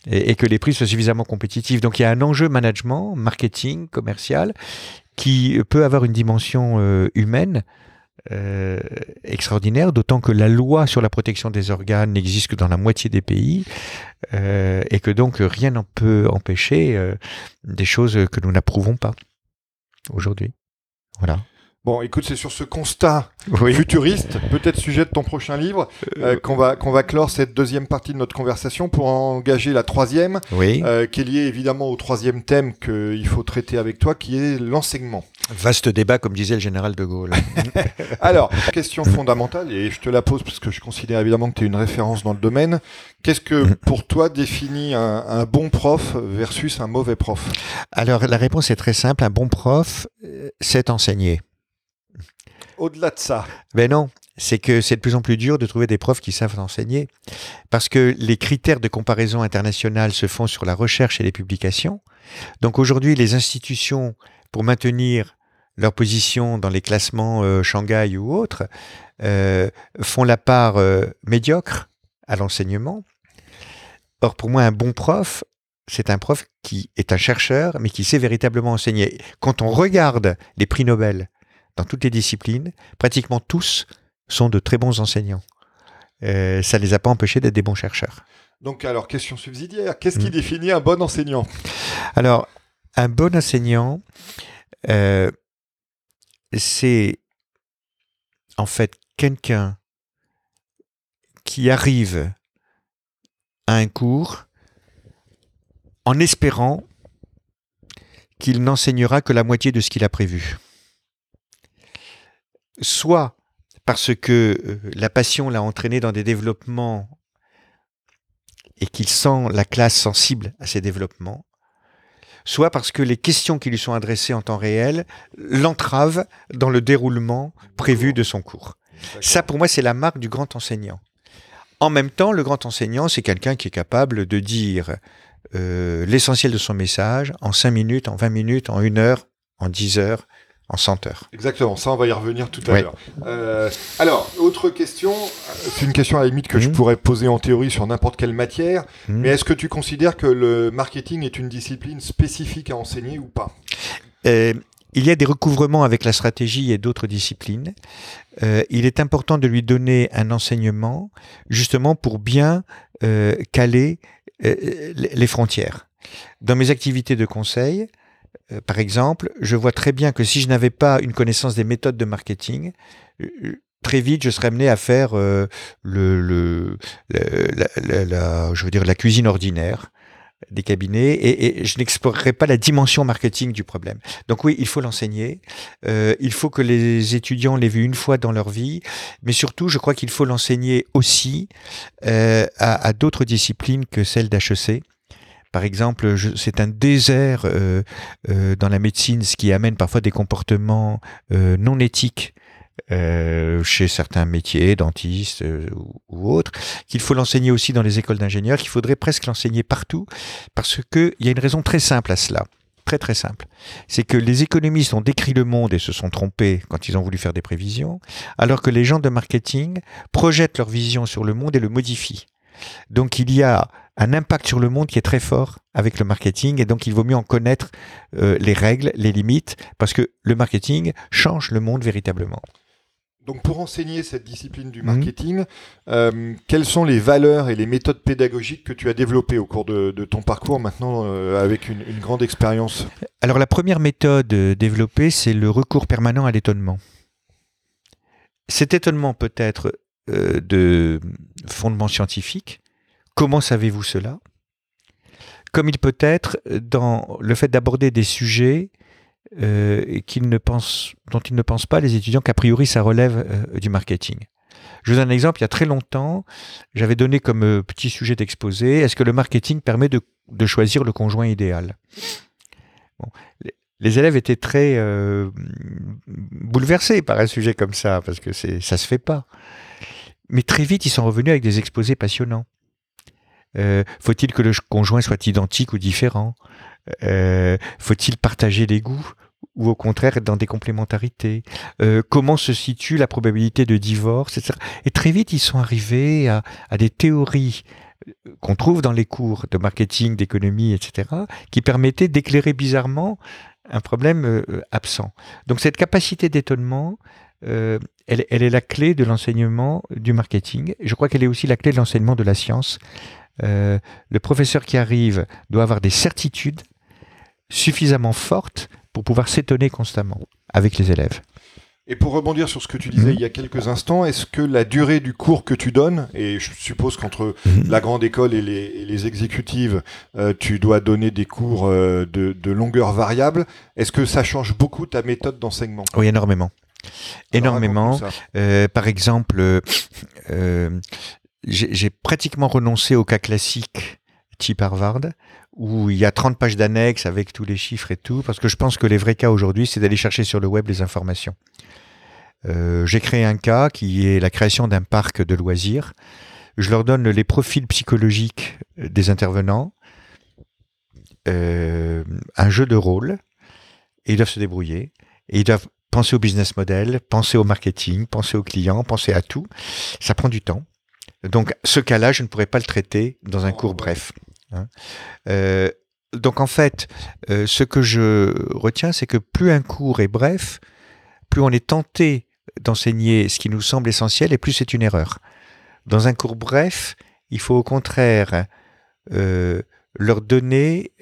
Et, et, que les prix soient suffisamment compétitifs. Donc il y a un enjeu management, marketing, commercial, qui peut avoir une dimension euh, humaine euh, extraordinaire, d'autant que la loi sur la protection des organes n'existe que dans la moitié des pays, euh, et que donc rien n'en peut empêcher des choses que nous n'approuvons pas aujourd'hui. Voilà. Bon, écoute, c'est sur ce constat Oui. futuriste, peut-être sujet de ton prochain livre, euh, qu'on va, qu'on va clore cette deuxième partie de notre conversation pour engager la troisième, Oui. euh, qui est liée évidemment au troisième thème qu'il faut traiter avec toi, qui est l'enseignement. Vaste débat, comme disait le général de Gaulle. Alors, question fondamentale, et je te la pose parce que je considère évidemment que tu es une référence dans le domaine. Qu'est-ce que Mhm. pour toi définit un, un bon prof versus un mauvais prof? Alors, la réponse est très simple. Un bon prof euh, sait enseigner. Au-delà de ça, Ben non, c'est que c'est de plus en plus dur de trouver des profs qui savent enseigner. Parce que les critères de comparaison internationale se font sur la recherche et les publications. Donc aujourd'hui, les institutions, pour maintenir leur position dans les classements euh, Shanghai ou autres, euh, font la part euh, médiocre à l'enseignement. Or, pour moi, un bon prof, c'est un prof qui est un chercheur, mais qui sait véritablement enseigner. Quand on regarde les prix Nobel dans toutes les disciplines, pratiquement tous sont de très bons enseignants. Euh, ça ne les a pas empêchés d'être des bons chercheurs. donc alors question subsidiaire, qu'est-ce qui Mhm. définit un bon enseignant? Alors, un bon enseignant, euh, c'est en fait quelqu'un qui arrive à un cours en espérant qu'il n'enseignera que la moitié de ce qu'il a prévu. Soit parce que euh, la passion l'a entraîné dans des développements et qu'il sent la classe sensible à ces développements, soit parce que les questions qui lui sont adressées en temps réel l'entravent dans le déroulement prévu de son cours. Ça, pour moi, c'est la marque du grand enseignant. En même temps, le grand enseignant, c'est quelqu'un qui est capable de dire euh, l'essentiel de son message en 5 minutes, en 20 minutes, en 1 heure, en 10 heures, en 100 heures. Exactement, ça on va y revenir tout à l'heure. Euh, alors, autre question, c'est une question à la limite que je Mhm. pourrais poser en théorie sur n'importe quelle matière, Hmm. mais est-ce que tu considères que le marketing est une discipline spécifique à enseigner ou pas? Euh, il y a des recouvrements avec la stratégie et d'autres disciplines. Euh, il est important de lui donner un enseignement justement pour bien euh, caler euh, les frontières. Dans mes activités de conseil, euh, par exemple, je vois très bien que si je n'avais pas une connaissance des méthodes de marketing, euh, très vite je serais amené à faire euh, le, le- la, cuisine ordinaire des cabinets et, je n'explorerai pas la dimension marketing du problème. Donc oui, il faut l'enseigner. Euh, il faut que les étudiants l'aient vu une fois dans leur vie, mais surtout, je crois qu'il faut l'enseigner aussi euh, à, à d'autres disciplines que celles d'HEC. Par exemple, c'est un désert euh, euh, dans la médecine, ce qui amène parfois des comportements euh, non éthiques chez certains métiers, dentistes ou, ou autres, qu'il faut l'enseigner aussi dans les écoles d'ingénieurs, qu'il faudrait presque l'enseigner partout, parce qu'il y a une raison très simple à cela. Très très simple. C'est que les économistes ont décrit le monde et se sont trompés quand ils ont voulu faire des prévisions, alors que les gens de marketing projettent leur vision sur le monde et le modifient. Donc il y a un impact sur le monde qui est très fort avec le marketing et donc il vaut mieux en connaître euh, les règles, les limites, parce que le marketing change le monde véritablement. Donc pour enseigner cette discipline du Mhm. marketing, euh, quelles sont les valeurs et les méthodes pédagogiques que tu as développées au cours de, de ton parcours maintenant euh, avec une, une grande expérience? Alors la première méthode développée, c'est le recours permanent à l'étonnement. Cet étonnement peut être euh, de fondement scientifique. Comment savez-vous cela? Comme il peut être dans le fait d'aborder des sujets euh, ne dont ils ne pensent pas, les étudiants, qu'a priori ça relève euh, du marketing. Je vous donne un exemple, il y a très longtemps, j'avais donné comme petit sujet d'exposé, est-ce que le marketing permet de, choisir le conjoint idéal? Les, les élèves étaient très bouleversés par un sujet comme ça, parce que ça se fait pas. Mais très vite, ils sont revenus avec des exposés passionnants. Euh, faut-il que le conjoint soit identique ou différent? Euh, Faut-il partager les goûts ou au contraire être dans des complémentarités? Euh, Comment se situe la probabilité de divorce etc. Et très vite, ils sont arrivés à, à des théories euh, qu'on trouve dans les cours de marketing, d'économie, etc., qui permettaient d'éclairer bizarrement un problème euh, absent. Donc cette capacité d'étonnement, euh, elle, elle est la clé de l'enseignement du marketing. Je crois qu'elle est aussi la clé de l'enseignement de la science. Euh, le professeur qui arrive doit avoir des certitudes suffisamment fortes pour pouvoir s'étonner constamment avec les élèves. Et pour rebondir sur ce que tu disais Mhm. il y a quelques instants, est-ce que la durée du cours que tu donnes, et je suppose qu'entre Mhm. la grande école et les, et les exécutives, euh, tu dois donner des cours euh, de, de longueur variable, est-ce que ça change beaucoup ta méthode d'enseignement? Oui, énormément. Énormément. Euh, par exemple, euh, euh, j'ai j'ai pratiquement renoncé au cas classique type Harvard, où il y a 30 pages d'annexes avec tous les chiffres et tout, parce que je pense que les vrais cas aujourd'hui, c'est d'aller chercher sur le web les informations. Euh, j'ai créé un cas qui est la création d'un parc de loisirs. Je leur donne les profils psychologiques des intervenants, euh, un jeu de rôle, et ils doivent se débrouiller. Et ils doivent penser au business model, penser au marketing, penser aux clients, penser à tout. Ça prend du temps. Donc, ce cas-là, je ne pourrais pas le traiter dans un cours bref. hein. Euh, donc, en fait, euh, ce que je retiens, c'est que plus un cours est bref, plus on est tenté d'enseigner ce qui nous semble essentiel et plus c'est une erreur. Dans un cours bref, il faut au contraire euh, leur donner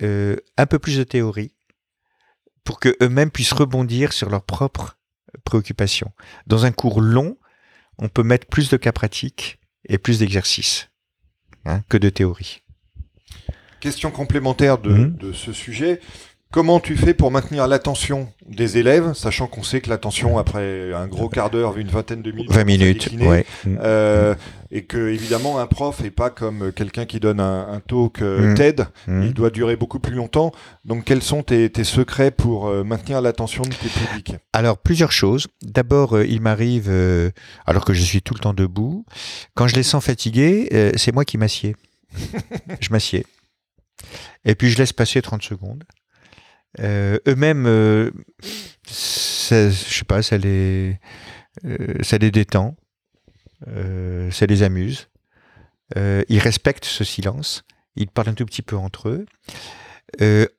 un peu plus de théorie pour que eux-mêmes puissent rebondir sur leurs propres préoccupations. Dans un cours long, on peut mettre plus de cas pratiques et plus d'exercices hein, que de théorie. Question complémentaire de, de ce sujet. Comment tu fais pour maintenir l'attention des élèves, sachant qu'on sait que l'attention, après un gros quart d'heure, une vingtaine de minutes, 20 ça minutes, décliner, ouais. euh, et que évidemment un prof est pas comme quelqu'un qui donne un, un talk euh, Mhm. TED, Mhm. il doit durer beaucoup plus longtemps. Donc quels sont tes, tes secrets pour euh, maintenir l'attention de tes publics? Alors, plusieurs choses. D'abord, il m'arrive, alors que je suis tout le temps debout, quand je les sens fatigués, c'est moi qui m'assieds. je m'assieds. Et puis, je laisse passer 30 secondes. Euh, Eux-mêmes, euh, je sais pas, ça les, euh, ça les détend, ça les amuse. Ils respectent ce silence. Ils parlent un tout petit peu entre eux.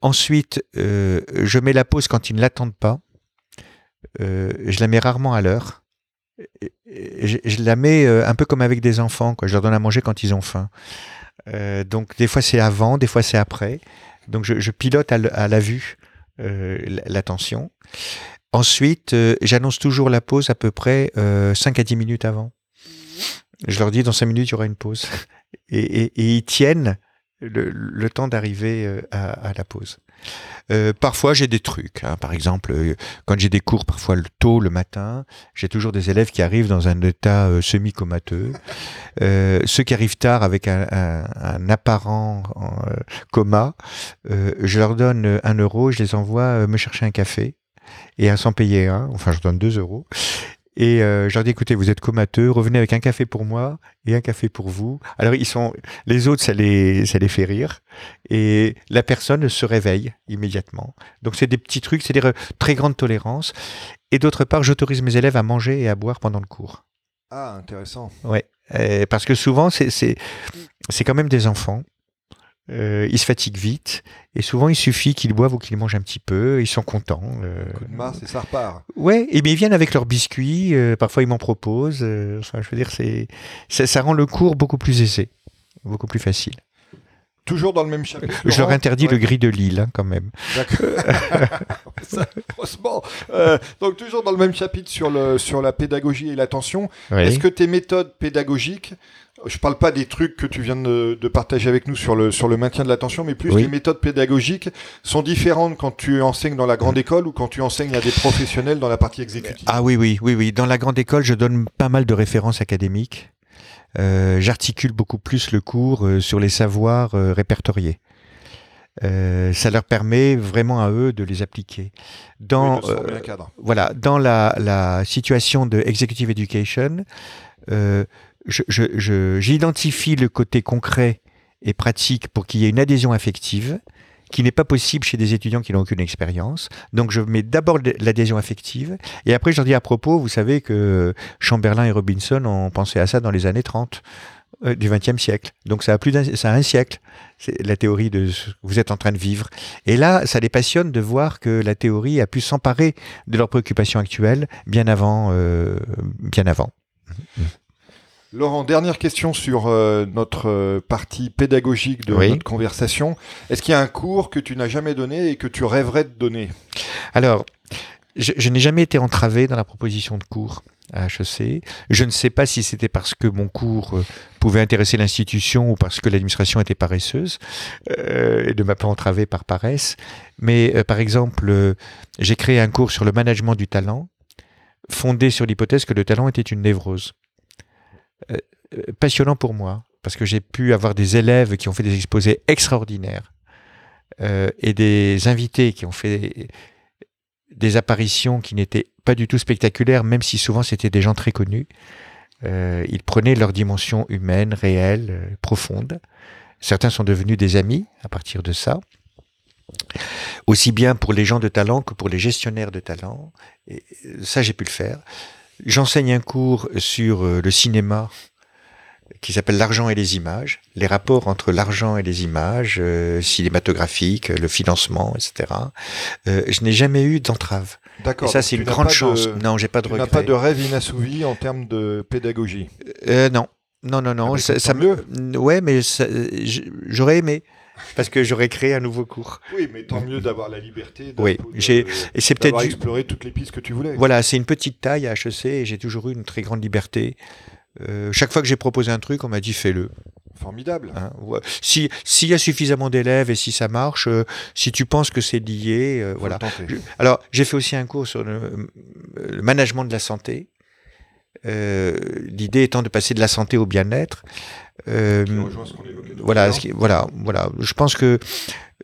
Ensuite, je mets la pause quand ils ne l'attendent pas. Je la mets rarement à l'heure. Je, la mets un peu comme avec des enfants. Quoi. Je leur donne à manger quand ils ont faim. Donc des fois c'est avant, des fois c'est après. Donc je, pilote à, la vue euh, l- l'attention. Ensuite, euh, j'annonce toujours la pause à peu près euh, 5 à 10 minutes avant. Je leur dis dans 5 minutes il y aura une pause. Et, et- et ils tiennent le, temps d'arriver euh, à la pause. Euh, parfois j'ai des trucs. hein. Par exemple, euh, quand j'ai des cours parfois le tôt le matin, j'ai toujours des élèves qui arrivent dans un état euh, semi-comateux. Ceux qui arrivent tard avec un, apparent coma, je leur donne un euro, je les envoie me chercher un café et à s'en payer un. Enfin, je donne deux euros. Et euh, je leur dis, écoutez, vous êtes comateux, revenez avec un café pour moi et un café pour vous. Alors, ils sont, les autres, ça les, ça les fait rire. Et la personne se réveille immédiatement. Donc, c'est des petits trucs, c'est des re- très grande tolérance. Et d'autre part, j'autorise mes élèves à manger et à boire pendant le cours. Ah, intéressant. Ouais. Euh, parce que souvent, c'est quand même des enfants. Euh, ils se fatiguent vite. Et souvent, il suffit qu'ils boivent ou qu'ils mangent un petit peu. Ils sont contents. euh. Coup de masse et ça repart. Ouais, et bien ils viennent avec leurs biscuits, euh, parfois ils m'en proposent. euh, enfin, je veux dire, c'est, ça, ça rend le cours beaucoup plus aisé, beaucoup plus facile. Toujours dans le même chapitre. Je leur interdis Ouais. le gris de Lille, hein, quand même. D'accord. Ça, Franchement, euh, donc toujours dans le même chapitre sur, le, sur la pédagogie et l'attention. Est-ce que tes méthodes pédagogiques, je parle pas des trucs que tu viens de, de partager avec nous sur le, sur le maintien de l'attention, mais plus Oui. les méthodes pédagogiques sont différentes quand tu enseignes dans la grande école ou quand tu enseignes à des professionnels dans la partie exécutive? Ah oui, oui, oui, oui. Dans la grande école, je donne pas mal de références académiques. Euh, J'articule beaucoup plus le cours euh, sur les savoirs euh, répertoriés. Euh, ça leur permet vraiment à eux de les appliquer. Dans, Oui, euh, voilà, dans la, la situation de executive education, euh, je- je- je- j'identifie le côté concret et pratique pour qu'il y ait une adhésion affective qui n'est pas possible chez des étudiants qui n'ont aucune expérience. Donc je mets d'abord l'adhésion affective et après je leur dis à propos, vous savez que Chamberlain et Robinson ont pensé à ça dans les années 30 euh, du XXe siècle. Donc ça a plus d'un, un siècle. La théorie de ce que vous êtes en train de vivre. Et là, ça les passionne de voir que la théorie a pu s'emparer de leurs préoccupations actuelles bien avant, euh, bien avant. Laurent, dernière question sur euh, notre euh, partie pédagogique de Oui. notre conversation. Est-ce qu'il y a un cours que tu n'as jamais donné et que tu rêverais de donner? Alors, je, je n'ai jamais été entravé dans la proposition de cours à HEC. Je ne sais pas si c'était parce que mon cours euh, pouvait intéresser l'institution ou parce que l'administration était paresseuse et ne m'a pas entravé par paresse. Mais par exemple, j'ai créé un cours sur le management du talent, fondé sur l'hypothèse que le talent était une névrose. Euh, euh, passionnant pour moi, parce que j'ai pu avoir des élèves qui ont fait des exposés extraordinaires euh, et des invités qui ont fait des apparitions qui n'étaient pas du tout spectaculaires, même si souvent c'était des gens très connus. Ils prenaient leur dimension humaine, réelle, profonde. Certains sont devenus des amis à partir de ça. Aussi bien pour les gens de talent que pour les gestionnaires de talent. Et ça, j'ai pu le faire. J'enseigne un cours sur euh, le cinéma qui s'appelle L'argent et les images, les rapports entre l'argent et les images euh, cinématographiques, le financement, etc. Euh, je n'ai jamais eu d'entrave. Et D'accord. ça, c'est une grande pas de- chance. Non, j'ai pas de Tu n'as regret. pas de rêve inassouvi en termes de pédagogie? Euh, non, non, non, non. Ah, ça, ça mieux. me- Ouais, mais ça- j'aurais aimé parce que j'aurais créé un nouveau cours. Oui, mais tant mieux d'avoir la liberté Oui, j'ai- Et c'est peut-être exploré toutes les pistes que tu voulais. Voilà, c'est une petite taille à HEC et j'ai toujours eu une très grande liberté. Euh, chaque fois que j'ai proposé un truc, on m'a dit fais-le. Formidable. hein. Ouais. Si s'il y a suffisamment d'élèves et si ça marche, euh, si tu penses que c'est lié, euh, voilà. Je- Alors, j'ai fait aussi un cours sur le, euh, le management de la santé. Euh, L'idée étant de passer de la santé au bien-être. Euh, voilà, l'heure. ce qui- voilà, voilà. Je pense que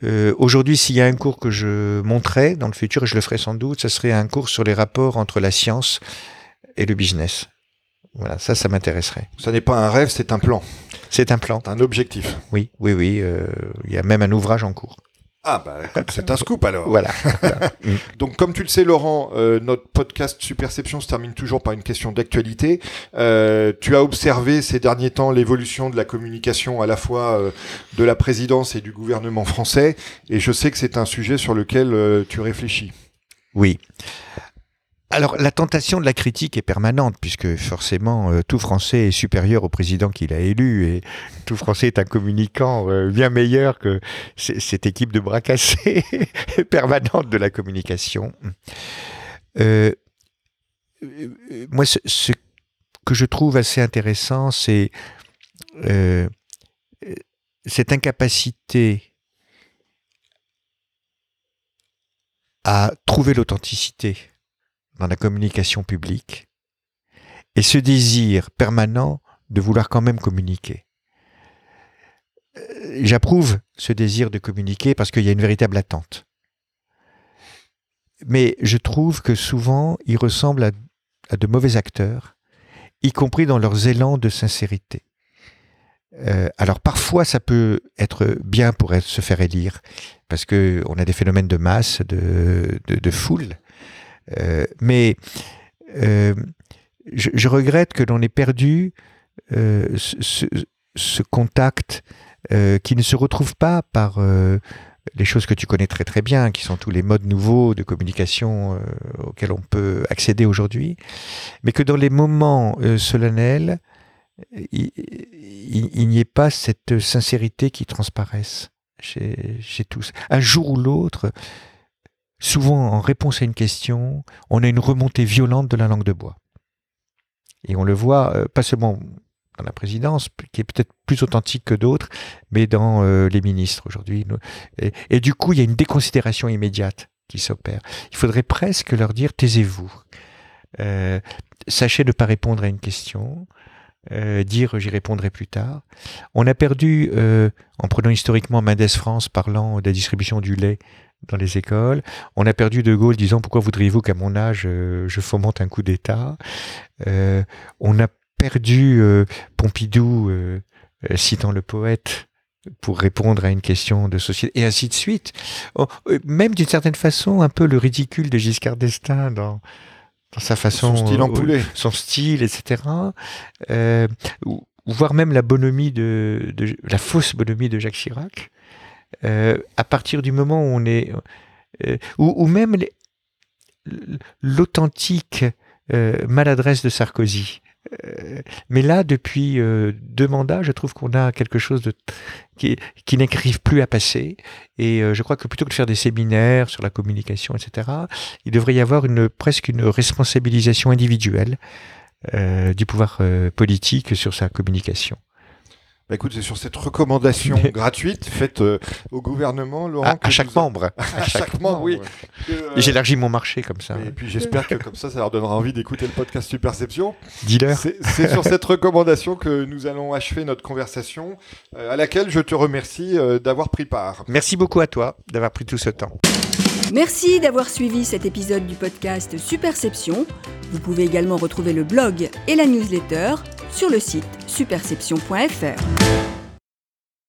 euh, aujourd'hui, s'il y a un cours que je monterai dans le futur, et je le ferai sans doute, ça serait un cours sur les rapports entre la science et le business. Voilà, ça, ça m'intéresserait. Ça n'est pas un rêve, c'est un plan, C'est un plan. c'est un objectif. Oui, oui, oui. euh, Il y a même un ouvrage en cours. Ah bah c'est un scoop alors. Voilà. Donc comme tu le sais Laurent, euh, notre podcast Superception se termine toujours par une question d'actualité. Euh, tu as observé ces derniers temps l'évolution de la communication à la fois euh, de la présidence et du gouvernement français et je sais que c'est un sujet sur lequel euh, tu réfléchis. Oui. Alors, la tentation de la critique est permanente, puisque forcément, euh, tout Français est supérieur au président qu'il a élu, et tout Français est un communicant euh, bien meilleur que cette équipe de bras cassés permanente de la communication. Euh, moi, ce, que je trouve assez intéressant, c'est cette incapacité à trouver l'authenticité dans la communication publique et ce désir permanent de vouloir quand même communiquer. Euh, J'approuve ce désir de communiquer parce qu'il y a une véritable attente. Mais je trouve que souvent, ils ressemblent à, de mauvais acteurs, y compris dans leurs élans de sincérité. Euh, alors parfois, ça peut être bien pour se faire élire, parce que on a des phénomènes de masse, de foule. Euh, mais euh, je, regrette que l'on ait perdu euh, ce, contact qui ne se retrouve pas par les choses que tu connais très très bien, qui sont tous les modes nouveaux de communication auxquels on peut accéder aujourd'hui, mais que dans les moments solennels, il, n'y ait pas cette sincérité qui transparaisse chez tous. Un jour ou l'autre, souvent en réponse à une question, on a une remontée violente de la langue de bois. Et on le voit euh, pas seulement dans la présidence, qui est peut-être plus authentique que d'autres, mais dans euh, les ministres aujourd'hui. Et du coup, il y a une déconsidération immédiate qui s'opère. Il faudrait presque leur dire taisez-vous. Euh, sachez ne pas répondre à une question. Euh, dire j'y répondrai plus tard. On a perdu, euh, en prenant historiquement Mendes France parlant de la distribution du lait dans les écoles, on a perdu De Gaulle disant pourquoi voudriez-vous qu'à mon âge euh, je fomente un coup d'État? On a perdu Pompidou citant le poète pour répondre à une question de société, et ainsi de suite. Oh, même d'une certaine façon, un peu le ridicule de Giscard d'Estaing dans, dans sa façon... Son style en euh, poulet. son style, etc. Euh, ou, voire même la bonhomie de, de- la fausse bonhomie de Jacques Chirac. Euh, à partir du moment où on est, euh, ou, ou même l'authentique maladresse de Sarkozy. Euh, mais là, depuis euh, deux mandats, je trouve qu'on a quelque chose qui, qui n'arrive plus à passer. Et euh, je crois que plutôt que de faire des séminaires sur la communication, etc., il devrait y avoir presque une responsabilisation individuelle du pouvoir politique sur sa communication. Bah écoute, c'est sur cette recommandation gratuite faite euh, au gouvernement, Laurent. À, chaque membre. À, chaque, membre, oui. Euh, J'élargis mon marché comme ça. Et puis j'espère que comme ça, ça leur donnera envie d'écouter le podcast Superception. Dealer. C'est sur cette recommandation que nous allons achever notre conversation, euh, à laquelle je te remercie d'avoir pris part. Merci beaucoup à toi d'avoir pris tout ce temps. Merci d'avoir suivi cet épisode du podcast Superception. Vous pouvez également retrouver le blog et la newsletter sur le site superception.fr.